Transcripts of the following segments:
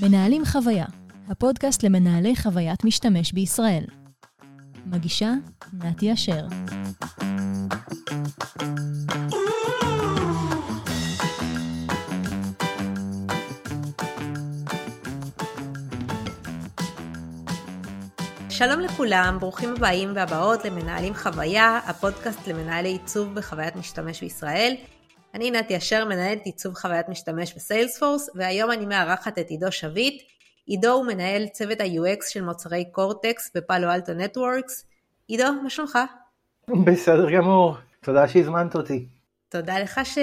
מנהלים חוויה, הפודקאסט למנהלי חוויית משתמש בישראל. מגישה נתי אשר. שלום לכולם, ברוכים הבאים והבאות למנהלים חוויה, הפודקאסט למנהלי עיצוב בחוויית משתמש בישראל. אני נתי אשר, מנהלת עיצוב חוויית משתמש בסיילספורס, והיום אני מארחת את עידו שביט. עידו הוא מנהל צוות ה-UX של מוצרי קורטקס בפאלו אלטו נטוורקס. עידו, מה שלומך? בסדר גמור, תודה שהזמנת אותי. תודה לך ש...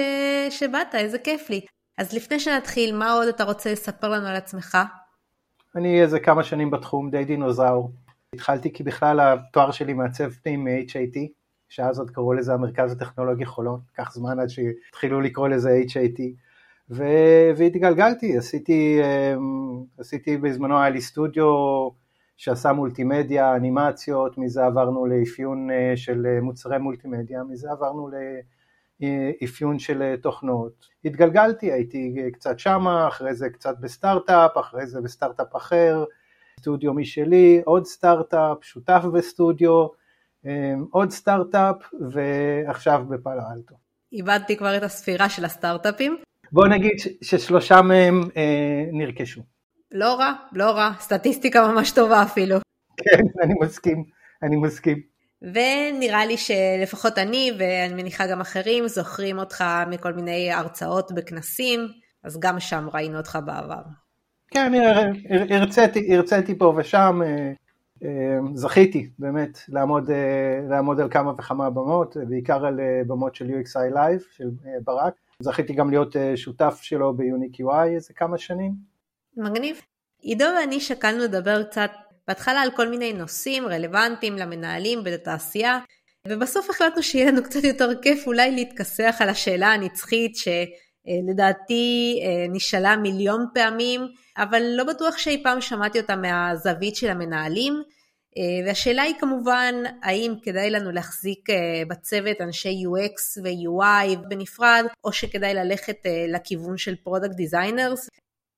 שבאת, איזה כיף לי. אז לפני שנתחיל, מה עוד אתה רוצה לספר לנו על עצמך? אני איזה כמה שנים בתחום, די דינוזאור. התחלתי כי בכלל התואר שלי מעצב פנים מ-HIT, שאז עוד קראו לזה המרכז הטכנולוגי חולון, לקח זמן עד שהתחילו לקרוא לזה HIT, ו- והתגלגלתי, עשיתי, אמ, עשיתי בזמנו, היה לי סטודיו שעשה מולטימדיה, אנימציות, מזה עברנו לאפיון אה, של אה, מוצרי מולטימדיה, מזה עברנו לאפיון של אה, תוכנות. התגלגלתי, הייתי קצת שמה, אחרי זה קצת בסטארט-אפ, אחרי זה בסטארט-אפ אחר, סטודיו משלי, עוד סטארט-אפ, שותף בסטודיו, עוד סטארט-אפ ועכשיו בפאלו אלטו. איבדתי כבר את הספירה של הסטארט-אפים. בוא נגיד ששלושה מהם אה, נרכשו. לא רע, לא רע, סטטיסטיקה ממש טובה אפילו. כן, אני מסכים, אני מסכים. ונראה לי שלפחות אני, ואני מניחה גם אחרים, זוכרים אותך מכל מיני הרצאות בכנסים, אז גם שם ראינו אותך בעבר. כן, הרציתי, פה ושם, אה, זכיתי באמת לעמוד, אה, לעמוד על כמה וכמה במות, בעיקר על במות של UXI Live של ברק. זכיתי גם להיות שותף שלו ביוניק UI איזה כמה שנים. מגניב. עידו ואני שקלנו לדבר קצת בהתחלה על כל מיני נושאים רלוונטיים למנהלים ולתעשייה, ובסוף החלטנו שיהיה לנו קצת יותר כיף אולי להתכסח על השאלה הנצחית שלדעתי נשאלה מיליון פעמים, אבל לא בטוח שאי פעם שמעתי אותה מהזווית של המנהלים. אה, והשאלה היא כמובן, האם כדאי לנו להחזיק אה, בצוות אנשי UX ו-UI בנפרד, או שכדאי ללכת אה, לכיוון של product designers.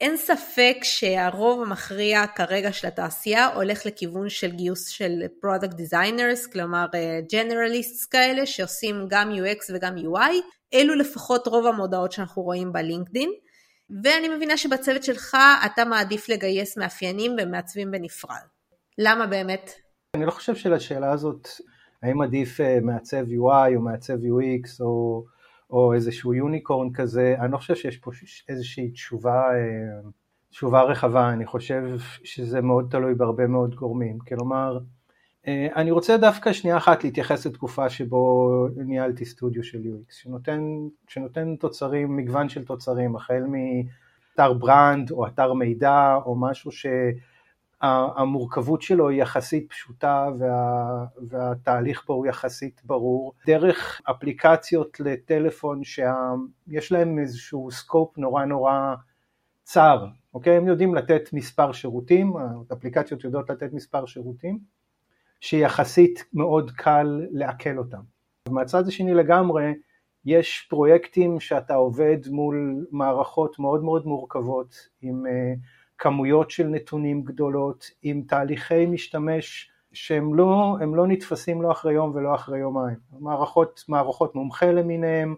אין ספק שהרוב המכריע כרגע של התעשייה הולך לכיוון של גיוס של product designers, כלומר generalists כאלה שעושים גם UX וגם UI, אלו לפחות רוב המודעות שאנחנו רואים בלינקדין. ואני מבינה שבצוות שלך אתה מעדיף לגייס מאפיינים ומעצבים בנפרד. למה באמת? אני לא חושב שלשאלה הזאת, האם עדיף אה, מעצב UI או מעצב UX או, או איזשהו יוניקורן כזה, אני לא חושב שיש פה איזושהי תשובה, אה, תשובה רחבה, אני חושב שזה מאוד תלוי בהרבה מאוד גורמים. כלומר, אה, אני רוצה דווקא שנייה אחת להתייחס לתקופה שבו ניהלתי סטודיו של UX, שנותן, שנותן תוצרים, מגוון של תוצרים, החל מאתר brand או אתר מידע או משהו שהמורכבות שלו היא יחסית פשוטה וה, והתהליך בו הוא יחסית ברור, דרך אפליקציות לטלפון שיש להם איזשהו scope נורא נורא צר, אוקיי? הם יודעים לתת מספר שירותים, האפליקציות יודעות לתת מספר שירותים, שיחסית מאוד קל לעכל אותם. מהצד השני לגמרי, יש פרויקטים שאתה עובד מול מערכות מאוד מאוד מורכבות, עם uh, כמויות של נתונים גדולות, עם תהליכי משתמש שהם לא, לא נתפסים לא אחרי יום ולא אחרי יומיים. מערכות, מערכות מומחה למיניהם,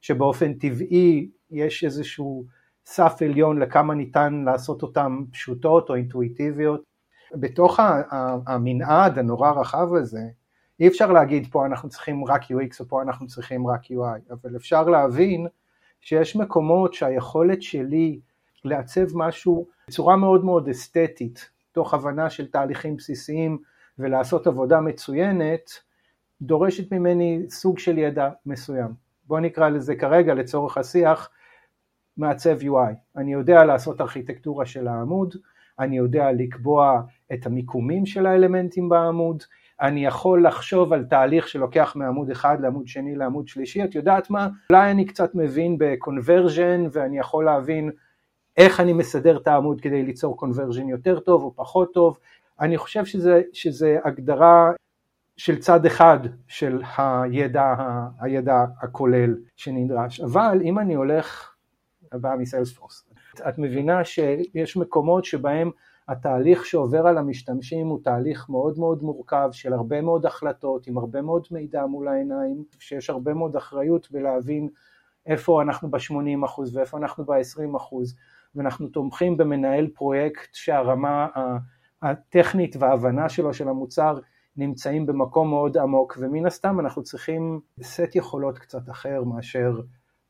שבאופן טבעי יש איזשהו סף עליון לכמה ניתן לעשות אותן פשוטות או אינטואיטיביות. בתוך המנעד הנורא רחב הזה, אי אפשר להגיד פה אנחנו צריכים רק UX או פה אנחנו צריכים רק UI, אבל אפשר להבין שיש מקומות שהיכולת שלי לעצב משהו בצורה מאוד מאוד אסתטית, תוך הבנה של תהליכים בסיסיים ולעשות עבודה מצוינת, דורשת ממני סוג של ידע מסוים. בוא נקרא לזה כרגע לצורך השיח מעצב UI. אני יודע לעשות ארכיטקטורה של העמוד, אני יודע לקבוע את המיקומים של האלמנטים בעמוד, אני יכול לחשוב על תהליך שלוקח מעמוד אחד לעמוד שני לעמוד שלישי, את יודעת מה? אולי אני קצת מבין בקונברז'ן ואני יכול להבין איך אני מסדר את העמוד כדי ליצור קונברז'ן יותר טוב או פחות טוב, אני חושב שזה, שזה הגדרה של צד אחד של הידע, הידע הכולל שנדרש, אבל אם אני הולך באה מסיילספורס. את מבינה שיש מקומות שבהם התהליך שעובר על המשתמשים הוא תהליך מאוד מאוד מורכב של הרבה מאוד החלטות, עם הרבה מאוד מידע מול העיניים, שיש הרבה מאוד אחריות בלהבין איפה אנחנו ב-80% ואיפה אנחנו ב-20%, ואנחנו תומכים במנהל פרויקט שהרמה הטכנית וההבנה שלו של המוצר נמצאים במקום מאוד עמוק, ומן הסתם אנחנו צריכים סט יכולות קצת אחר מאשר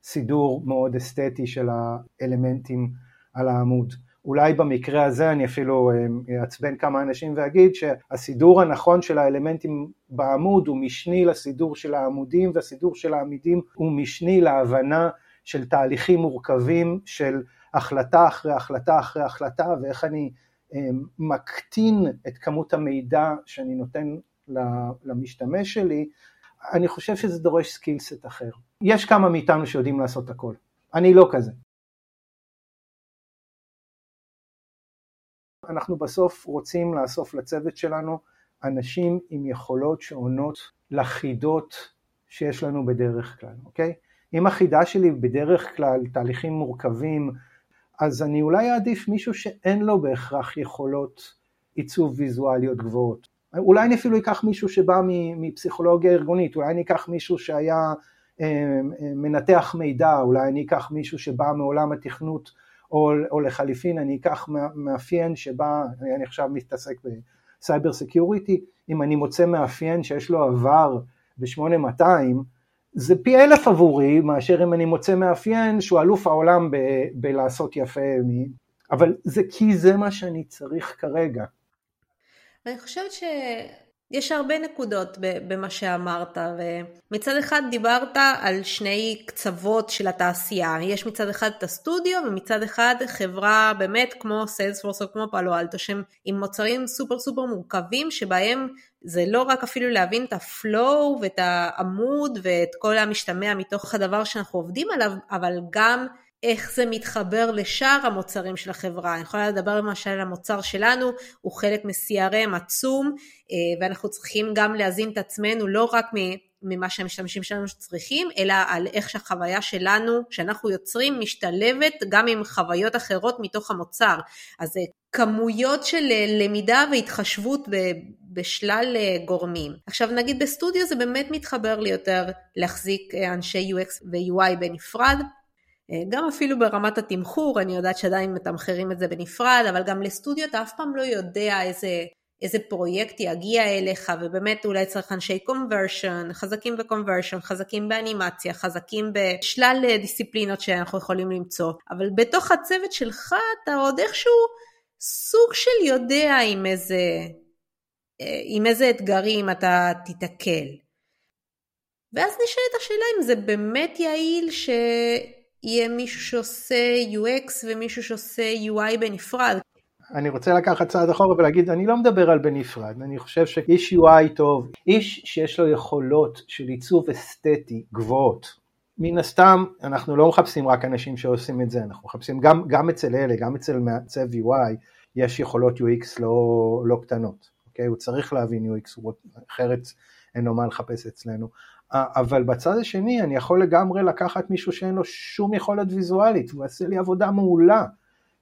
סידור מאוד אסתטי של האלמנטים על העמוד. אולי במקרה הזה אני אפילו אה, אעצבן כמה אנשים ואגיד שהסידור הנכון של האלמנטים בעמוד הוא משני לסידור של העמודים והסידור של העמידים הוא משני להבנה של תהליכים מורכבים של החלטה אחרי החלטה אחרי החלטה ואיך אני אה, מקטין את כמות המידע שאני נותן למשתמש שלי, אני חושב שזה דורש סקילסט אחר. יש כמה מאיתנו שיודעים לעשות הכל, אני לא כזה. אנחנו בסוף רוצים לאסוף לצוות שלנו אנשים עם יכולות שעונות לחידות שיש לנו בדרך כלל, אוקיי? אם החידה שלי בדרך כלל תהליכים מורכבים, אז אני אולי אעדיף מישהו שאין לו בהכרח יכולות עיצוב ויזואליות גבוהות. אולי אני אפילו אקח מישהו שבא מפסיכולוגיה ארגונית, אולי אני אקח מישהו שהיה אה, אה, מנתח מידע, אולי אני אקח מישהו שבא מעולם התכנות או, או לחליפין אני אקח מאפיין שבא, אני עכשיו מתעסק ב cyber security, אם אני מוצא מאפיין שיש לו עבר ב-8200, זה פי אלף עבורי מאשר אם אני מוצא מאפיין שהוא אלוף העולם ב- בלעשות יפה, אבל זה כי זה מה שאני צריך כרגע. אני חושבת ש... יש הרבה נקודות במה שאמרת, ומצד אחד דיברת על שני קצוות של התעשייה, יש מצד אחד את הסטודיו ומצד אחד חברה באמת כמו Salesforce או כמו Palo Alto שהם עם מוצרים סופר סופר מורכבים שבהם זה לא רק אפילו להבין את ה flow ואת העמוד ואת כל המשתמע מתוך הדבר שאנחנו עובדים עליו, אבל גם איך זה מתחבר לשאר המוצרים של החברה. אני יכולה לדבר למשל על המוצר שלנו, הוא חלק מ-CRM עצום, אה, ואנחנו צריכים גם להזין את עצמנו לא רק ממה שהמשתמשים שלנו צריכים, אלא על איך שהחוויה שלנו, שאנחנו יוצרים, משתלבת גם עם חוויות אחרות מתוך המוצר. אז זה כמויות של אה, למידה והתחשבות בשלל אה, גורמים. עכשיו נגיד בסטודיו זה באמת מתחבר לי יותר להחזיק אנשי UX ו-UI בנפרד, אה, גם אפילו ברמת התמחור, אני יודעת שעדיין מתמחרים את זה בנפרד, אבל גם לסטודיו אתה אף פעם לא יודע איזה, איזה פרויקט יגיע אליך, ובאמת אולי צריך אנשי קונברשן, חזקים בקונברשן, חזקים באנימציה, חזקים בשלל אה, דיסציפלינות שאנחנו יכולים למצוא, אבל בתוך הצוות שלך אתה עוד איכשהו סוג של יודע עם איזה, אה, עם איזה אתגרים אתה תיתקל. ואז נשאלת השאלה אם זה באמת יעיל ש... יהיה מישהו שעושה UX ומישהו שעושה UI בנפרד. אני רוצה לקחת צעד אחורה ולהגיד, אני לא מדבר על בנפרד, אני חושב שאיש UI טוב, איש שיש לו יכולות של עיצוב אסתטי גבוהות, מן הסתם אנחנו לא מחפשים רק אנשים שעושים את זה, אנחנו מחפשים גם, גם אצל אלה, גם אצל מעצב UI, יש יכולות UX לא, לא קטנות, אוקיי? הוא צריך להבין UX, אחרת אין לו מה לחפש אצלנו. אבל בצד השני אני יכול לגמרי לקחת מישהו שאין לו שום יכולת ויזואלית, הוא יעשה לי עבודה מעולה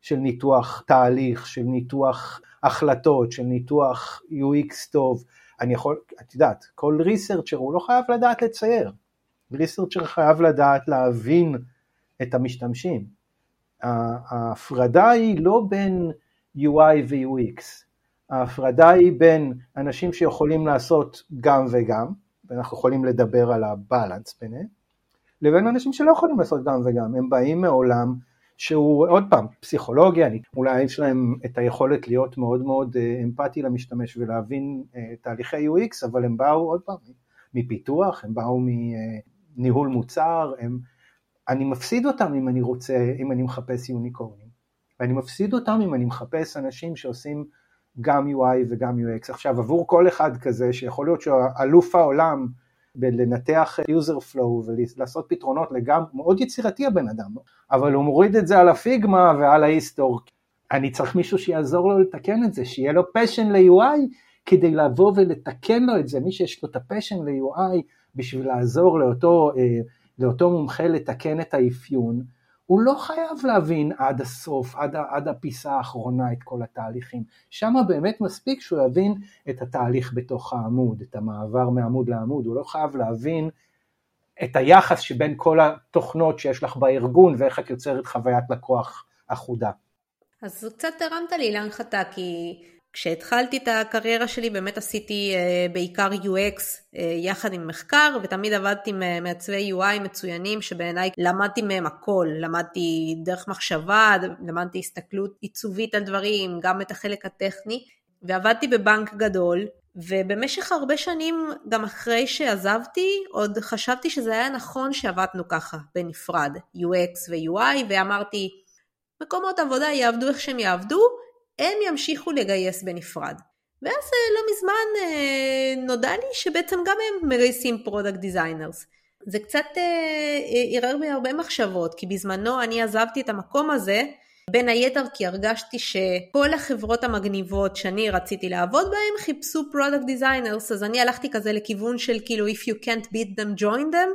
של ניתוח תהליך, של ניתוח החלטות, של ניתוח UX טוב. אני יכול, את יודעת, כל ריסרצ'ר הוא לא חייב לדעת לצייר, ריסרצ'ר חייב לדעת להבין את המשתמשים. ההפרדה היא לא בין UI ו-UX, ההפרדה היא בין אנשים שיכולים לעשות גם וגם, ואנחנו יכולים לדבר על הבלנס ביניהם, לבין אנשים שלא יכולים לעשות גם וגם, הם באים מעולם שהוא עוד פעם פסיכולוגיה, אולי יש להם את היכולת להיות מאוד מאוד אה, אמפתי למשתמש ולהבין אה, תהליכי UX, אבל הם באו עוד פעם מפיתוח, הם באו מניהול מוצר, הם, אני מפסיד אותם אם אני רוצה, אם אני מחפש יוניקורנים, ואני מפסיד אותם אם אני מחפש אנשים שעושים גם UI וגם UX. עכשיו עבור כל אחד כזה שיכול להיות שהוא אלוף העולם בלנתח user flow ולעשות פתרונות לגמרי, מאוד יצירתי הבן אדם, אבל הוא מוריד את זה על הפיגמה ועל ההיסטור. אני צריך מישהו שיעזור לו לתקן את זה, שיהיה לו פשן ל-UI כדי לבוא ולתקן לו את זה, מי שיש לו את הפשן ל-UI בשביל לעזור לאותו, אה, לאותו מומחה לתקן את האפיון, הוא לא חייב להבין עד הסוף, עד, עד הפיסה האחרונה את כל התהליכים. שם באמת מספיק שהוא יבין את התהליך בתוך העמוד, את המעבר מעמוד לעמוד, הוא לא חייב להבין את היחס שבין כל התוכנות שיש לך בארגון ואיך את יוצרת חוויית לקוח אחודה. אז קצת הרמת לי להנחתה, כי כשהתחלתי את הקריירה שלי באמת עשיתי uh, בעיקר UX uh, יחד עם מחקר ותמיד עבדתי עם מעצבי UI מצוינים שבעיניי למדתי מהם הכל, למדתי דרך מחשבה, למדתי הסתכלות עיצובית על דברים, גם את החלק הטכני ועבדתי בבנק גדול ובמשך הרבה שנים גם אחרי שעזבתי עוד חשבתי שזה היה נכון שעבדנו ככה בנפרד UX ו-UI ואמרתי מקומות עבודה יעבדו איך שהם יעבדו הם ימשיכו לגייס בנפרד. ואז אה, לא מזמן אה, נודע לי שבעצם גם הם מגייסים product designers. זה קצת אה, ערער בי הרבה מחשבות, כי בזמנו אני עזבתי את המקום הזה, בין היתר כי הרגשתי שכל החברות המגניבות שאני רציתי לעבוד בהן חיפשו product designers, אז אני הלכתי כזה לכיוון של כאילו if you can't beat them join them.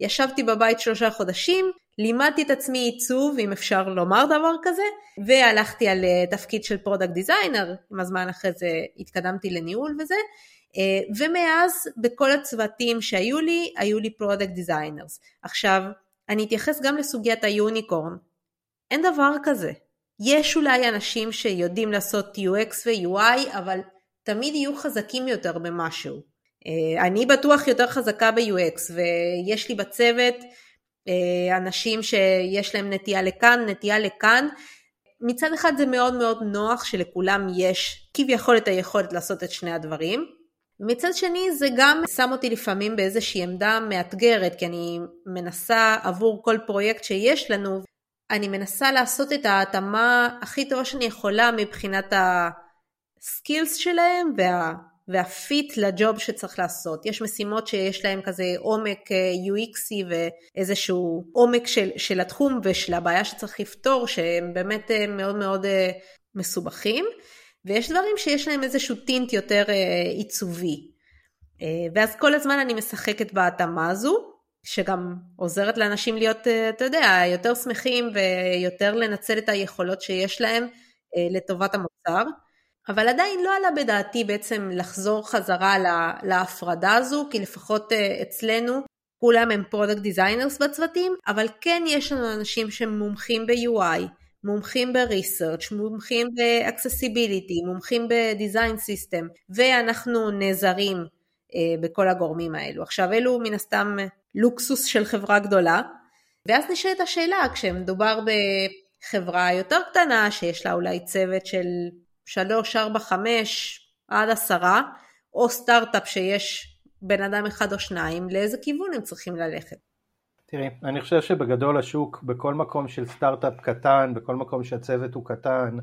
ישבתי בבית שלושה חודשים, לימדתי את עצמי עיצוב, אם אפשר לומר דבר כזה, והלכתי על אה, תפקיד של product designer, עם הזמן אחרי זה התקדמתי לניהול וזה, אה, ומאז בכל הצוותים שהיו לי, היו לי product designers. עכשיו, אני אתייחס גם לסוגיית ה-unicorn. אין דבר כזה. יש אולי אנשים שיודעים לעשות UX ו-UI, אבל תמיד יהיו חזקים יותר במשהו. אה, אני בטוח יותר חזקה ב-UX, ויש לי בצוות אנשים שיש להם נטייה לכאן, נטייה לכאן. מצד אחד זה מאוד מאוד נוח שלכולם יש כביכול את היכולת לעשות את שני הדברים. ומצד שני זה גם שם אותי לפעמים באיזושהי עמדה מאתגרת, כי אני מנסה עבור כל פרויקט שיש לנו, אני מנסה לעשות את ההתאמה הכי טובה שאני יכולה מבחינת הסקילס שלהם וה... והפיט לג'וב שצריך לעשות. יש משימות שיש להם כזה עומק אה, UXי ואיזשהו עומק של, של התחום ושל הבעיה שצריך לפתור שהם באמת אה, מאוד מאוד אה, מסובכים ויש דברים שיש להם איזשהו טינט יותר עיצובי. ואז כל הזמן אני משחקת בהתאמה הזו שגם עוזרת לאנשים להיות, אתה יודע, יותר שמחים ויותר לנצל את היכולות שיש להם לטובת המוצר. אבל עדיין לא עלה בדעתי בעצם לחזור חזרה לה, להפרדה הזו, כי לפחות uh, אצלנו כולם הם product designers בצוותים, אבל כן יש לנו אנשים שמומחים ב-UI, מומחים ב-research, מומחים ב-accessibility, מומחים ב-design system, ואנחנו נעזרים uh, בכל הגורמים האלו. עכשיו אלו מן הסתם לוקסוס של חברה גדולה, ואז נשאלת השאלה, כשמדובר בחברה יותר קטנה, שיש לה אולי צוות של שלוש, ארבע, חמש עד עשרה, או סטארט-אפ שיש בן אדם אחד או שניים, לאיזה כיוון הם צריכים ללכת. תראי, אני חושב שבגדול השוק, בכל מקום של סטארט-אפ קטן, בכל מקום שהצוות הוא קטן,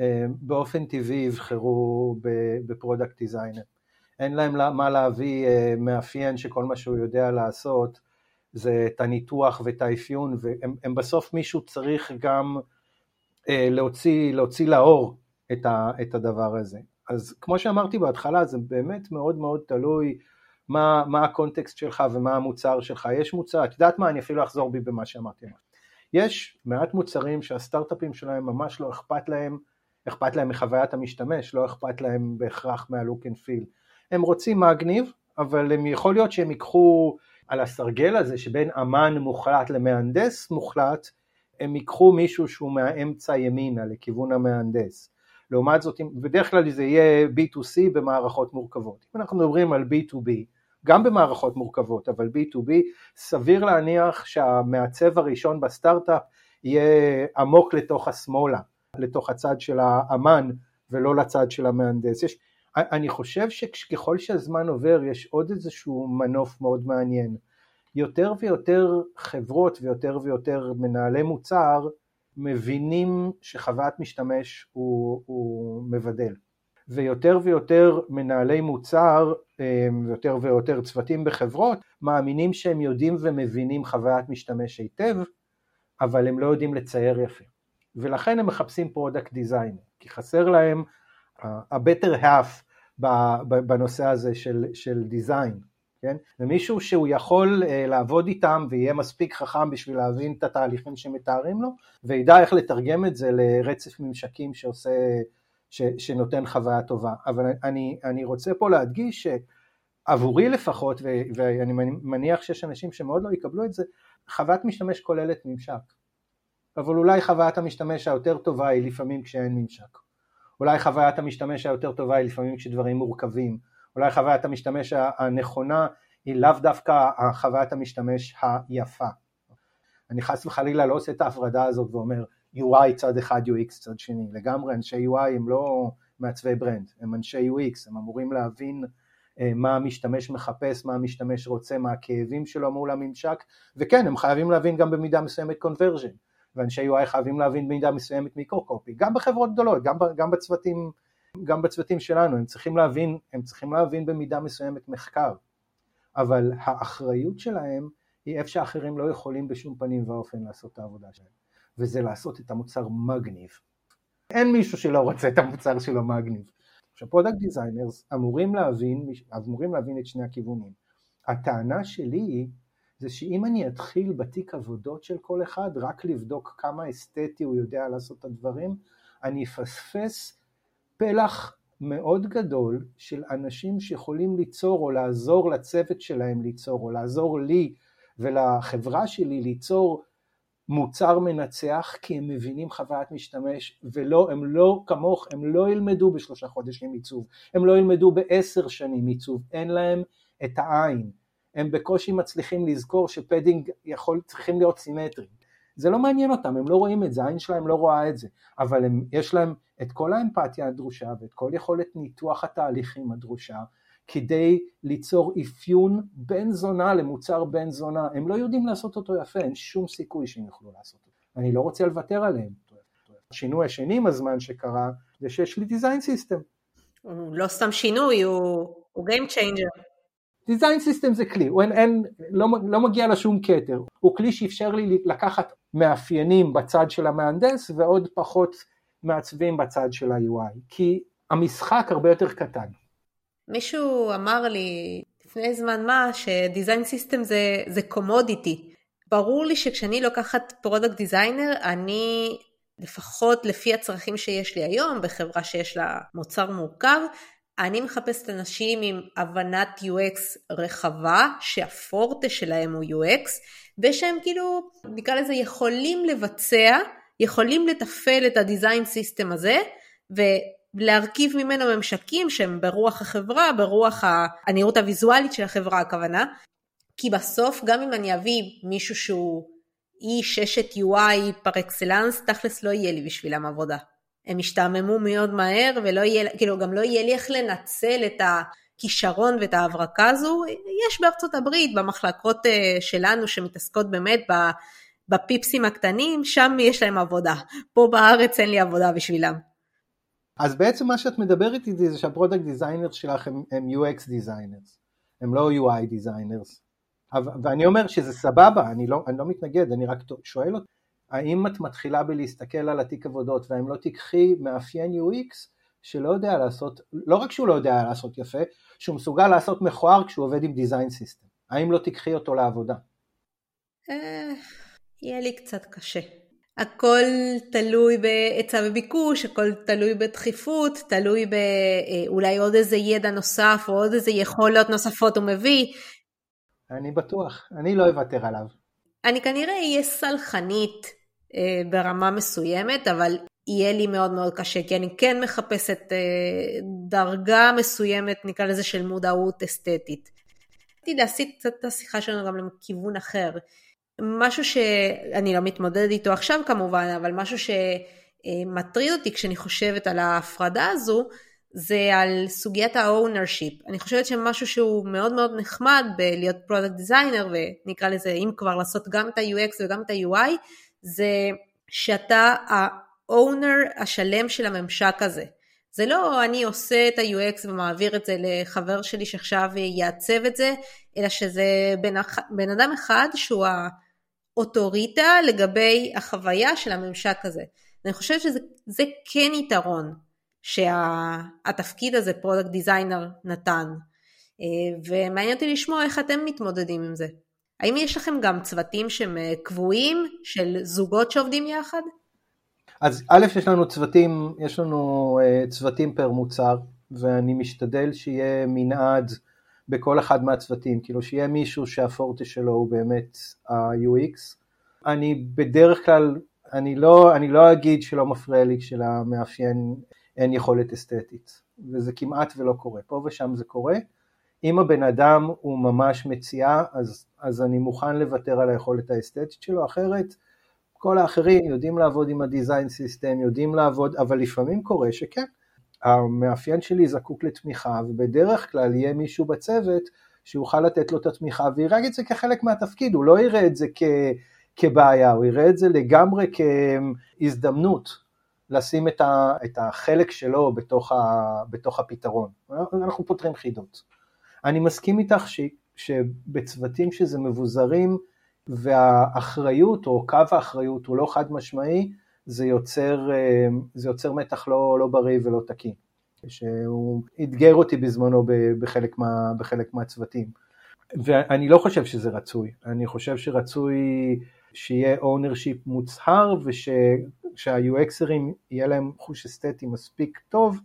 אה, באופן טבעי יבחרו ב-product designer. אין להם מה להביא אה, מאפיין שכל מה שהוא יודע לעשות זה את הניתוח ואת האפיון, והם בסוף מישהו צריך גם אה, להוציא, להוציא לאור את, ה, את הדבר הזה. אז כמו שאמרתי בהתחלה, זה באמת מאוד מאוד תלוי מה, מה הקונטקסט שלך ומה המוצר שלך. יש מוצר, את יודעת מה, אני אפילו אחזור בי במה שאמרתי. יש מעט מוצרים שהסטארט-אפים שלהם ממש לא אכפת להם, אכפת להם מחוויית המשתמש, לא אכפת להם בהכרח מה-look and feel. הם רוצים מגניב, אבל הם יכול להיות שהם ייקחו על הסרגל הזה שבין אמן מוחלט למהנדס מוחלט, הם ייקחו מישהו שהוא מהאמצע ימינה לכיוון המהנדס. לעומת זאת, בדרך כלל זה יהיה B2C במערכות מורכבות. אם אנחנו מדברים על B2B, גם במערכות מורכבות, אבל B2B, סביר להניח שהמעצב הראשון בסטארט-אפ יהיה עמוק לתוך השמאלה, לתוך הצד של האמן ולא לצד של המהנדס. יש, אני חושב שככל שהזמן עובר יש עוד איזשהו מנוף מאוד מעניין. יותר ויותר חברות ויותר ויותר מנהלי מוצר מבינים שחוויית משתמש הוא, הוא מבדל. ויותר ויותר מנהלי מוצר ויותר ויותר צוותים בחברות מאמינים שהם יודעים ומבינים חוויית משתמש היטב, אבל הם לא יודעים לצייר יפה. ולכן הם מחפשים product design, כי חסר להם ה-better half בנושא הזה של, של design. כן? ומישהו שהוא יכול uh, לעבוד איתם ויהיה מספיק חכם בשביל להבין את התהליכים שמתארים לו, וידע איך לתרגם את זה לרצף ממשקים שעושה, ש, שנותן חוויה טובה. אבל אני, אני רוצה פה להדגיש שעבורי לפחות, ו, ואני מניח שיש אנשים שמאוד לא יקבלו את זה, חוויית משתמש כוללת ממשק. אבל אולי חוויית המשתמש היותר טובה היא לפעמים כשאין ממשק. אולי חוויית המשתמש היותר טובה היא לפעמים כשדברים מורכבים. אולי חוויית המשתמש הנכונה היא לאו דווקא חוויית המשתמש היפה. אני חס וחלילה לא עושה את ההפרדה הזאת ואומר UI צד אחד UX צד שני, לגמרי אנשי UI הם לא מעצבי ברנד, הם אנשי UX, הם אמורים להבין אה, מה המשתמש מחפש, מה המשתמש רוצה, מה הכאבים שלו מול הממשק, וכן, הם חייבים להבין גם במידה מסוימת קונברג'ן, ואנשי UI חייבים להבין במידה מסוימת מיקרו-קופי, גם בחברות גדולות, גם, גם, בצוותים, גם בצוותים שלנו, הם צריכים, להבין, הם צריכים להבין במידה מסוימת מחקר, אבל האחריות שלהם היא איפה שאחרים לא יכולים בשום פנים ואופן לעשות את העבודה שלהם, וזה לעשות את המוצר מגניב. אין מישהו שלא רוצה את המוצר שלו מגניב. עכשיו product designers אמורים להבין, אמורים להבין את שני הכיוונים. הטענה שלי היא זה שאם אני אתחיל בתיק עבודות של כל אחד רק לבדוק כמה אסתטי הוא יודע לעשות את הדברים, אני אפספס פלח מאוד גדול של אנשים שיכולים ליצור או לעזור לצוות שלהם ליצור או לעזור לי ולחברה שלי ליצור מוצר מנצח כי הם מבינים חוויית משתמש ולא, הם לא כמוך, הם לא ילמדו בשלושה חודשים עיצוב, הם לא ילמדו בעשר שנים עיצוב, אין להם את העין, הם בקושי מצליחים לזכור שפדינג יכול, צריכים להיות סימטריים, זה לא מעניין אותם, הם לא רואים את זה, העין שלהם לא רואה את זה, אבל הם, יש להם את כל האמפתיה הדרושה ואת כל יכולת ניתוח התהליכים הדרושה כדי ליצור אפיון בן זונה למוצר בן זונה, הם לא יודעים לעשות אותו יפה, אין שום סיכוי שהם יוכלו לעשות אותו, אני לא רוצה לוותר עליהם. השינוי השני עם הזמן שקרה זה שיש לי design system. הוא לא סתם שינוי, הוא, הוא Game Changer. design system זה כלי, הוא אין, אין, לא, לא מגיע לשום כתר, הוא כלי שאפשר לי לקחת מאפיינים בצד של המהנדס ועוד פחות מעצבים בצד של ה-UI, כי המשחק הרבה יותר קטן. מישהו אמר לי לפני זמן מה שדיזיין סיסטם זה, זה commodity. ברור לי שכשאני לוקחת product designer, אני לפחות לפי הצרכים שיש לי היום, בחברה שיש לה מוצר מורכב, אני מחפשת אנשים עם הבנת UX רחבה, שה-forte שלהם הוא UX, ושהם כאילו, נקרא לזה, יכולים לבצע, יכולים לתפעל את הדיזיין סיסטם הזה, ולהרכיב ממנו ממשקים שהם ברוח החברה, ברוח הנראות הוויזואלית של החברה הכוונה, כי בסוף גם אם אני אביא מישהו שהוא אי ששת UI פר אקסלנס, תכלס לא יהיה לי בשבילם עבודה. הם ישתעממו מאוד מהר ולא יהיה, כאילו גם לא יהיה לי איך לנצל את הכישרון ואת ההברקה הזו. יש בארצות הברית, במחלקות אה, שלנו שמתעסקות באמת בפיפסים הקטנים, שם יש להם עבודה. פה בארץ אין לי עבודה בשבילם. אז בעצם מה שאת מדברת איתי זה שה-product designers שלך הם, הם UX designers, הם לא UI designers. ואני אומר שזה סבבה, אני לא, אני לא מתנגד, אני רק שואל אותי, האם את מתחילה בלהסתכל על התיק עבודות והאם לא תיקחי מאפיין UX שלא יודע לעשות, לא רק שהוא לא יודע לעשות יפה, שהוא מסוגל לעשות מכוער כשהוא עובד עם design system, האם לא תיקחי אותו לעבודה? יהיה לי קצת קשה. הכל תלוי בהיצע וביקוש, הכל תלוי בדחיפות, תלוי באולי אה, עוד איזה ידע נוסף או עוד איזה יכולות נוספות הוא מביא. אני בטוח, אני לא אוותר עליו. אני כנראה אהיה סלחנית אה, ברמה מסוימת, אבל יהיה לי מאוד מאוד קשה, כי אני כן מחפשת אה, דרגה מסוימת, נקרא לזה של מודעות אסתטית. רציתי להסיט את השיחה שלנו גם לכיוון אחר. משהו שאני לא מתמודדת איתו עכשיו כמובן, אבל משהו שמטריד אותי כשאני חושבת על ההפרדה הזו, זה על סוגיית ה-ownership. אני חושבת שמשהו שהוא מאוד מאוד נחמד בלהיות product designer, ונקרא לזה, אם כבר לעשות גם את ה-UX וגם את ה-UI, זה שאתה ה-owner השלם של הממשק הזה. זה לא אני עושה את ה-UX ומעביר את זה לחבר שלי שעכשיו יעצב את זה, אלא שזה בן, בן אדם אחד שהוא האוטוריטה לגבי החוויה של הממשק הזה. אני חושבת שזה כן יתרון שהתפקיד הזה product designer נתן. ומעניין אותי לשמוע איך אתם מתמודדים עם זה. האם יש לכם גם צוותים שהם קבועים של זוגות שעובדים יחד? אז א', יש לנו צוותים, יש לנו צוותים per מוצר, ואני משתדל שיהיה מנעד בכל אחד מהצוותים, כאילו שיהיה מישהו שהפורטה שלו הוא באמת ה-UX. אני בדרך כלל, אני לא, אני לא אגיד שלא מפריע לי כשלמאפיין אין יכולת אסתטית, וזה כמעט ולא קורה, פה ושם זה קורה. אם הבן אדם הוא ממש מציאה, אז, אז אני מוכן לוותר על היכולת האסתטית שלו, אחרת כל האחרים יודעים לעבוד עם הדיזיין סיסטם, יודעים לעבוד, אבל לפעמים קורה שכן, המאפיין שלי זקוק לתמיכה, ובדרך כלל יהיה מישהו בצוות שיוכל לתת לו את התמיכה, ויראה את זה כחלק מהתפקיד, הוא לא יראה את זה כ, כבעיה, הוא יראה את זה לגמרי כהזדמנות לשים את, ה, את החלק שלו בתוך, ה, בתוך הפתרון. אנחנו פותרים חידות. אני מסכים איתך ש, שבצוותים שזה מבוזרים, והאחריות או קו האחריות הוא לא חד משמעי, זה יוצר, אה, זה יוצר מתח לא, לא בריא ולא תקין, שהוא אתגר אותי בזמנו בחלק, מה, בחלק מהצוותים. ואני לא חושב שזה רצוי, אני חושב שרצוי שיהיה ownership מוצהר וששה-UXרים יהיה להם חוש אסתטי מספיק טוב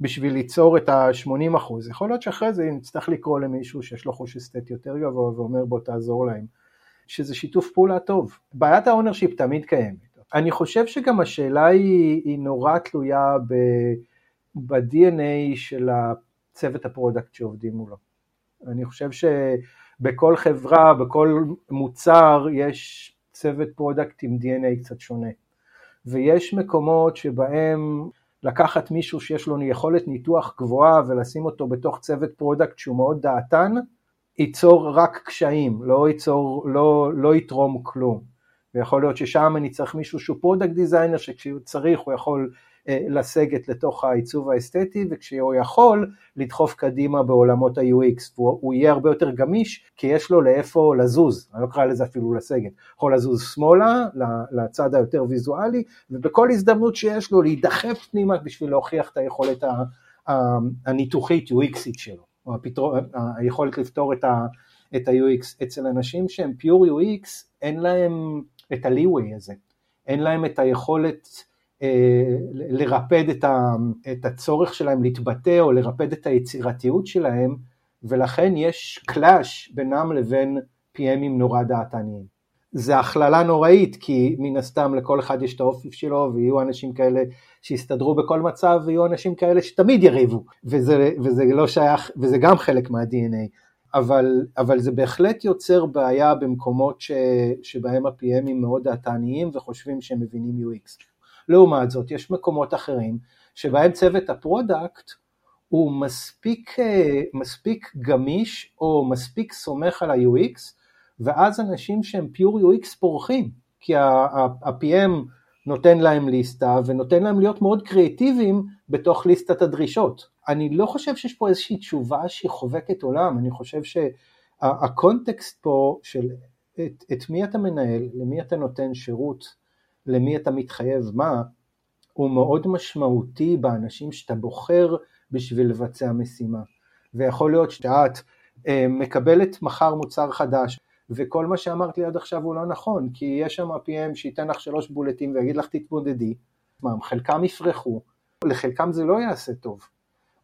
בשביל ליצור את ה-80%. יכול להיות שאחרי זה נצטרך לקרוא למישהו שיש לו חוש אסתטי יותר גבוה ואומר בוא תעזור להם, שזה שיתוף פעולה טוב. בעיית ה-ownership תמיד קיימת. אני חושב שגם השאלה היא, היא נורא תלויה ב-DNA של הצוות ה product שעובדים מולו. אני חושב שבכל חברה, בכל מוצר, יש צוות product עם DNA קצת שונה. ויש מקומות שבהם לקחת מישהו שיש לו יכולת ניתוח גבוהה ולשים אותו בתוך צוות product שהוא מאוד דעתן, ייצור רק קשיים, לא ייצור, לא, לא יתרום כלום. ויכול להיות ששם אני צריך מישהו שהוא product designer שכשהוא צריך הוא יכול אה, לסגת לתוך העיצוב האסתטי וכשהוא יכול לדחוף קדימה בעולמות ה-UX והוא יהיה הרבה יותר גמיש כי יש לו לאיפה לזוז, אני לא קורא לזה אפילו לסגת, יכול לזוז שמאלה לצד היותר ויזואלי ובכל הזדמנות שיש לו להידחף פנימה בשביל להוכיח את היכולת הניתוחית UXית שלו, או הפתרון, היכולת לפתור. את ה-UX. אצל אנשים שהם פיור UX, אין להם את ה-leeway הזה, אין להם את היכולת אה, לרפד את הצורך שלהם להתבטא או לרפד את היצירתיות שלהם, ולכן יש קלאש בינם לבין PMים נורא דעתניים. זה הכללה נוראית, כי מן הסתם לכל אחד יש את האופי שלו, ויהיו אנשים כאלה שיסתדרו בכל מצב, ויהיו אנשים כאלה שתמיד יריבו, וזה, וזה לא שייך, וזה גם חלק מה-DNA. אבל, אבל זה בהחלט יוצר בעיה במקומות ש, שבהם ה-PM ים מאוד דעתניים וחושבים שהם מבינים UX. לעומת זאת, יש מקומות אחרים שבהם צוות ה product הוא מספיק, אה, מספיק גמיש או מספיק סומך על ה-UX, ואז אנשים שהם pure UX פורחים, כי ה-PM נותן להם ליסטה ונותן להם להיות מאוד קריאטיביים בתוך ליסטת הדרישות. אני לא חושב שיש פה איזושהי תשובה שהיא חובקת עולם, אני חושב שהקונטקסט פה של את, את מי אתה מנהל, למי אתה נותן שירות, למי אתה מתחייב מה, הוא מאוד משמעותי באנשים שאתה בוחר בשביל לבצע משימה. ויכול להיות שאת אה, מקבלת מחר מוצר חדש, וכל מה שאמרת לי עד עכשיו הוא לא נכון, כי יש שם PM שייתן לך שלוש בולטים ויגיד לך תתמודדי, מה, חלקם יפרחו, לחלקם זה לא יעשה טוב.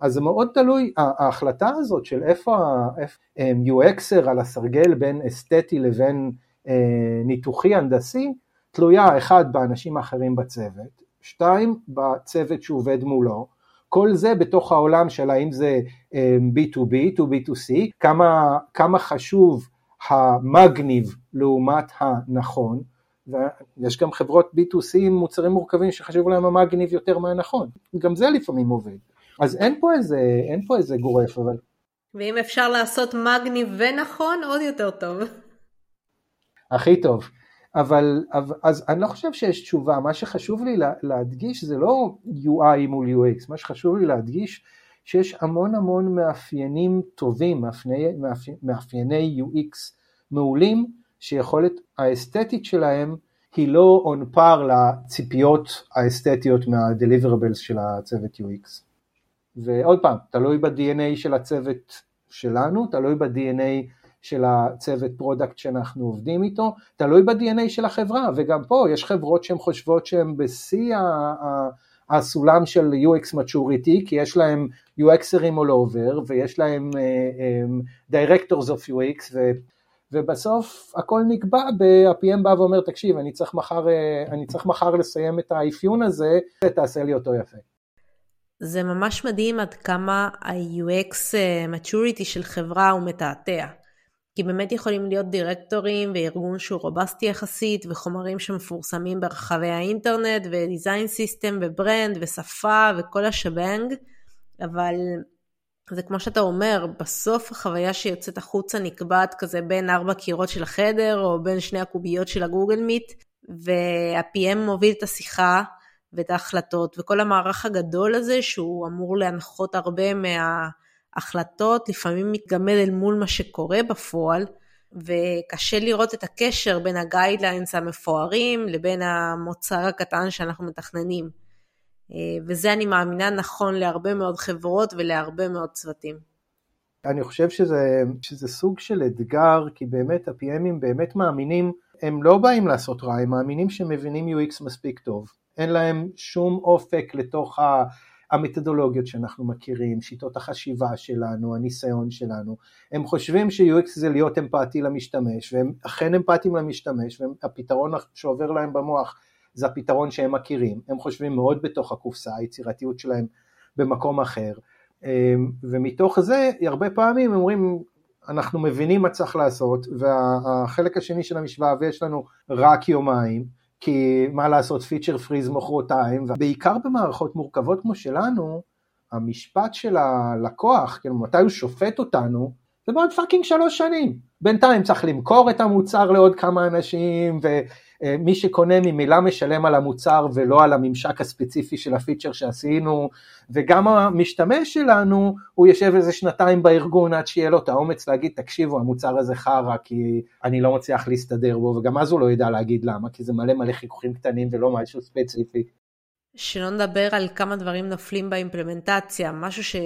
אז זה מאוד תלוי, ההחלטה הזאת של איפה ה-UXer על הסרגל בין אסתטי לבין אה, ניתוחי הנדסי, תלויה אחד באנשים האחרים בצוות, שתיים בצוות שעובד מולו, כל זה בתוך העולם של האם זה B2B, אה, 2B2C, כמה, כמה חשוב המגניב לעומת הנכון, ויש גם חברות B2C עם מוצרים מורכבים שחשוב להם המגניב יותר מהנכון, גם זה לפעמים עובד. אז אין פה איזה, אין פה איזה גורף, אבל... ואם אפשר לעשות מגניב ונכון, עוד יותר טוב. הכי טוב. אבל, אז אני לא חושב שיש תשובה, מה שחשוב לי להדגיש זה לא UI מול UX, מה שחשוב לי להדגיש שיש המון המון מאפיינים טובים, מאפייני, מאפייני UX מעולים, שיכולת האסתטית שלהם היא לא on par לציפיות האסתטיות מה-deliverables של הצוות UX. ועוד פעם, תלוי ב-DNA של הצוות שלנו, תלוי ב-DNA של הצוות product שאנחנו עובדים איתו, תלוי ב-DNA של החברה, וגם פה יש חברות שהן חושבות שהן בשיא הסולם של UX maturity, כי יש להם UXer ים all over, ויש להם uh, um, Directors of UX, ו, ובסוף הכל נקבע, ב-PM בא ואומר, תקשיב, אני צריך מחר, uh, אני צריך מחר לסיים את האפיון הזה, ותעשה לי אותו יפה. זה ממש מדהים עד כמה ה-UX maturity של חברה הוא מתעתע. כי באמת יכולים להיות דירקטורים וארגון שהוא רובסטי יחסית וחומרים שמפורסמים ברחבי האינטרנט ו design system ו brand ושפה וכל ה shebang, אבל זה כמו שאתה אומר, בסוף החוויה שיוצאת החוצה נקבעת כזה בין ארבע קירות של החדר או בין שני הקוביות של הגוגל מיט, וה-PM מוביל את השיחה ואת ההחלטות וכל המערך הגדול הזה שהוא אמור להנחות הרבה מה... החלטות לפעמים מתגמד אל מול מה שקורה בפועל, וקשה לראות את הקשר בין הגיידליינס המפוארים לבין המוצר הקטן שאנחנו מתכננים. אה, וזה אני מאמינה נכון להרבה מאוד חברות ולהרבה מאוד צוותים. אני חושב שזה, שזה סוג של אתגר, כי באמת ה-PMים באמת מאמינים, הם לא באים לעשות רע, הם מאמינים שהם מבינים UX מספיק טוב. אין להם שום אופק לתוך ה... המתודולוגיות שאנחנו מכירים, שיטות החשיבה שלנו, הניסיון שלנו, הם חושבים ש-UX זה להיות אמפתי למשתמש, והם אכן אמפתיים למשתמש, והפתרון שעובר להם במוח זה הפתרון שהם מכירים, הם חושבים מאוד בתוך הקופסה, היצירתיות שלהם במקום אחר, אמ, ומתוך זה הרבה פעמים הם אומרים אנחנו מבינים מה צריך לעשות, והחלק השני של המשוואה, ויש לנו רק יומיים, כי מה לעשות feature freeze מחרתיים, ובעיקר במערכות מורכבות כמו שלנו, המשפט של הלקוח, כאילו מתי הוא שופט אותנו, זה בעוד fucking שלוש שנים. בינתיים צריך למכור את המוצר לעוד כמה אנשים, ומי שקונה ממילא משלם על המוצר ולא על הממשק הספציפי של הפיצ'ר שעשינו, וגם המשתמש שלנו, הוא יושב איזה שנתיים בארגון עד שיהיה לו את האומץ להגיד, תקשיבו, המוצר הזה חרא, כי אני לא מצליח להסתדר בו, וגם אז הוא לא ידע להגיד למה, כי זה מלא מלא חיכוכים קטנים ולא משהו ספציפי. שלא נדבר על כמה דברים נופלים באימפלמנטציה, משהו ש...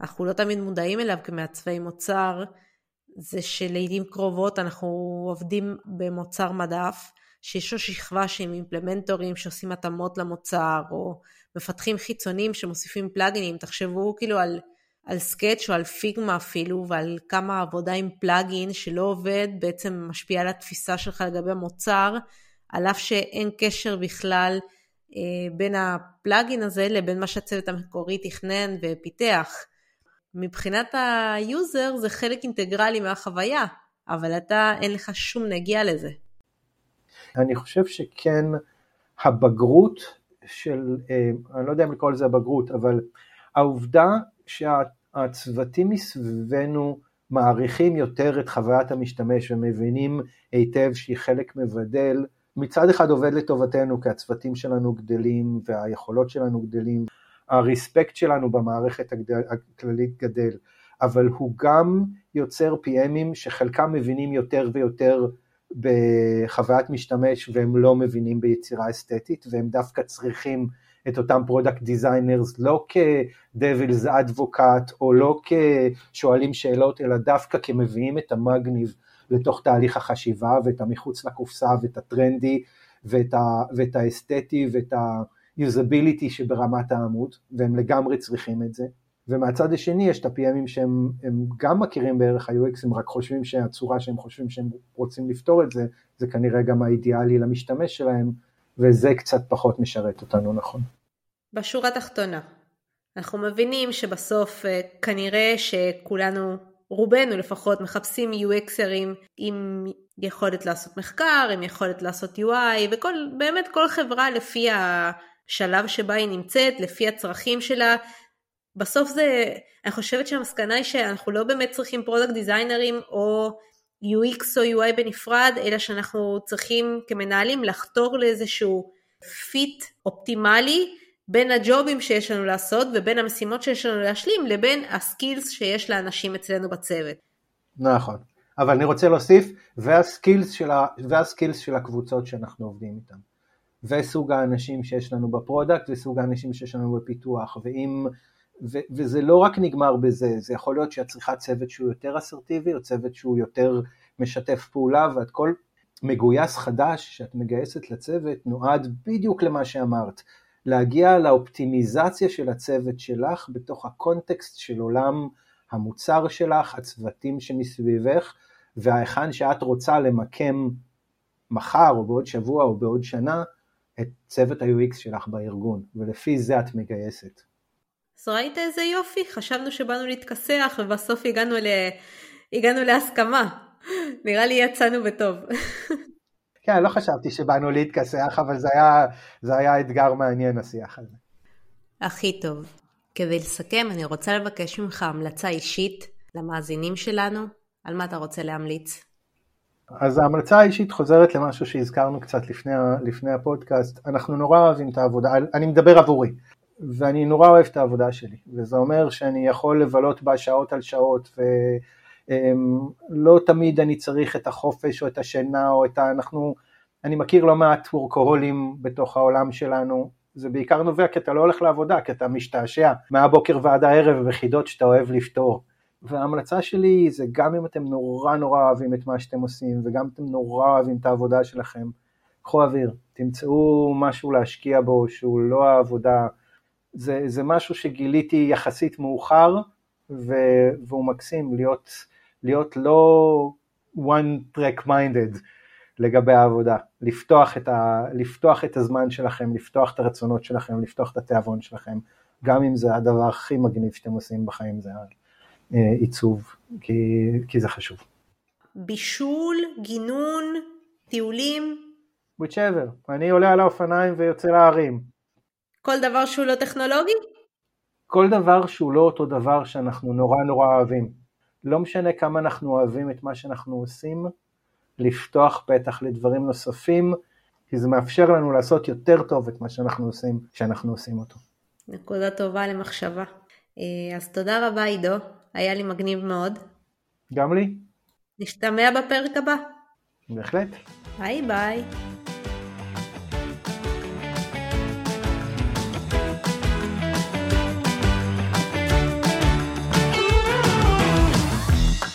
אנחנו לא תמיד מודעים אליו כמעצבי מוצר, זה שלעיתים קרובות אנחנו עובדים במוצר מדף, שיש לו שכבה שהם אימפלמנטורים שעושים התאמות למוצר, או מפתחים חיצונים שמוסיפים פלאגינים, תחשבו כאילו על, על סקאץ' או על פיגמה אפילו, ועל כמה עבודה עם פלאגין שלא עובד, בעצם משפיע על התפיסה שלך לגבי המוצר, על אף שאין קשר בכלל אה, בין הפלאגין הזה לבין מה שהצוות המקורי תכנן ופיתח. מבחינת ה user זה חלק אינטגרלי מהחוויה, אבל אתה אין לך שום נגיעה לזה. אני חושב שכן הבגרות של, אה, אני לא יודע אם לקרוא לזה הבגרות, אבל העובדה שהצוותים מסביבנו מעריכים יותר את חוויית המשתמש ומבינים היטב שהיא חלק מבדל, מצד אחד עובד לטובתנו כי הצוותים שלנו גדלים והיכולות שלנו גדלים ה respect שלנו במערכת הכללית גדל, אבל הוא גם יוצר PM ים שחלקם מבינים יותר ויותר בחוויית משתמש והם לא מבינים ביצירה אסתטית והם דווקא צריכים את אותם product designers לא כ-Devil's Advocate או לא כשואלים שאלות אלא דווקא כמביאים את המגניב לתוך תהליך החשיבה ואת המחוץ לקופסה ואת הטרנדי ואת, ה, ואת האסתטי ואת ה... יוזביליטי שברמת העמוד, והם לגמרי צריכים את זה. ומהצד השני יש את ה-PMים שהם גם מכירים בערך ה-UX, הם רק חושבים שהצורה שהם חושבים שהם רוצים לפתור את זה, זה כנראה גם האידיאלי למשתמש שלהם, וזה קצת פחות משרת אותנו נכון. בשורה התחתונה, אנחנו מבינים שבסוף אה, כנראה שכולנו, רובנו לפחות, מחפשים UXרים עם יכולת לעשות מחקר, עם יכולת לעשות UI, וכל, באמת כל חברה לפי ה... שלב שבה היא נמצאת, לפי הצרכים שלה. בסוף זה, אני חושבת שהמסקנה היא שאנחנו לא באמת צריכים product designer ים או UX או UI בנפרד, אלא שאנחנו צריכים כמנהלים לחתור לאיזשהו fit אופטימלי בין ה job ים שיש לנו לעשות ובין המשימות שיש לנו להשלים לבין ה skills שיש לאנשים אצלנו בצוות. נכון, אבל אני רוצה להוסיף, וה skills של, ה... וה skills של הקבוצות שאנחנו עובדים איתן. וסוג האנשים שיש לנו ב product וסוג האנשים שיש לנו בפיתוח ואם ו- וזה לא רק נגמר בזה, זה יכול להיות שאת צריכה צוות שהוא יותר אסרטיבי, או צוות שהוא יותר משתף פעולה, ואת כל מגויס חדש שאת מגייסת לצוות נועד בדיוק למה שאמרת, להגיע לאופטימיזציה של הצוות שלך בתוך הקונטקסט של עולם המוצר שלך, הצוותים שמסביבך, וההיכן שאת רוצה למקם מחר או בעוד שבוע או בעוד שנה את צוות ה-UX שלך בארגון, ולפי זה את מגייסת. אז ראית איזה יופי? חשבנו שבאנו להתכסח ובסוף הגענו, ל... הגענו להסכמה. נראה לי יצאנו בטוב. כן, לא חשבתי שבאנו להתכסח, אבל זה היה, זה היה אתגר מעניין השיח הזה. הכי טוב. כדי לסכם, אני רוצה לבקש ממך המלצה אישית למאזינים שלנו. על מה אתה רוצה להמליץ? אז ההמלצה האישית חוזרת למשהו שהזכרנו קצת לפני, לפני הפודקאסט. אנחנו נורא אוהבים את העבודה, אני מדבר עבורי, ואני נורא אוהב את העבודה שלי, וזה אומר שאני יכול לבלות בה שעות על שעות, ו... אמ, תמיד אני צריך את החופש או את השינה או את ה... אנחנו, אני מכיר לא מעט וורקוהולים בתוך העולם שלנו, זה בעיקר נובע כי אתה לא הולך לעבודה, כי אתה משתעשע מהבוקר ועד הערב בחידות שאתה אוהב לפתור. וההמלצה שלי זה גם אם אתם נורא נורא אוהבים את מה שאתם עושים וגם אם אתם נורא אוהבים את העבודה שלכם, קחו אוויר, תמצאו משהו להשקיע בו שהוא לא העבודה, זה, זה משהו שגיליתי יחסית מאוחר והוא מקסים להיות להיות לא one track minded לגבי העבודה, לפתוח את, ה, לפתוח את הזמן שלכם, לפתוח את הרצונות שלכם, לפתוח את התיאבון שלכם, גם אם זה הדבר הכי מגניב שאתם עושים בחיים, זה עיצוב, כי, כי זה חשוב. בישול, גינון, טיולים? whichever, אני עולה על האופניים ויוצא להרים. כל דבר שהוא לא טכנולוגי? כל דבר שהוא לא אותו דבר שאנחנו נורא נורא אוהבים. לא משנה כמה אנחנו אוהבים את מה שאנחנו עושים, לפתוח פתח לדברים נוספים, כי זה מאפשר לנו לעשות יותר טוב את מה שאנחנו עושים כשאנחנו עושים אותו. נקודה טובה למחשבה. אה, אז תודה רבה עידו, היה לי מגניב מאוד. גם לי. נשתמע בפרק הבא. בהחלט. ביי ביי.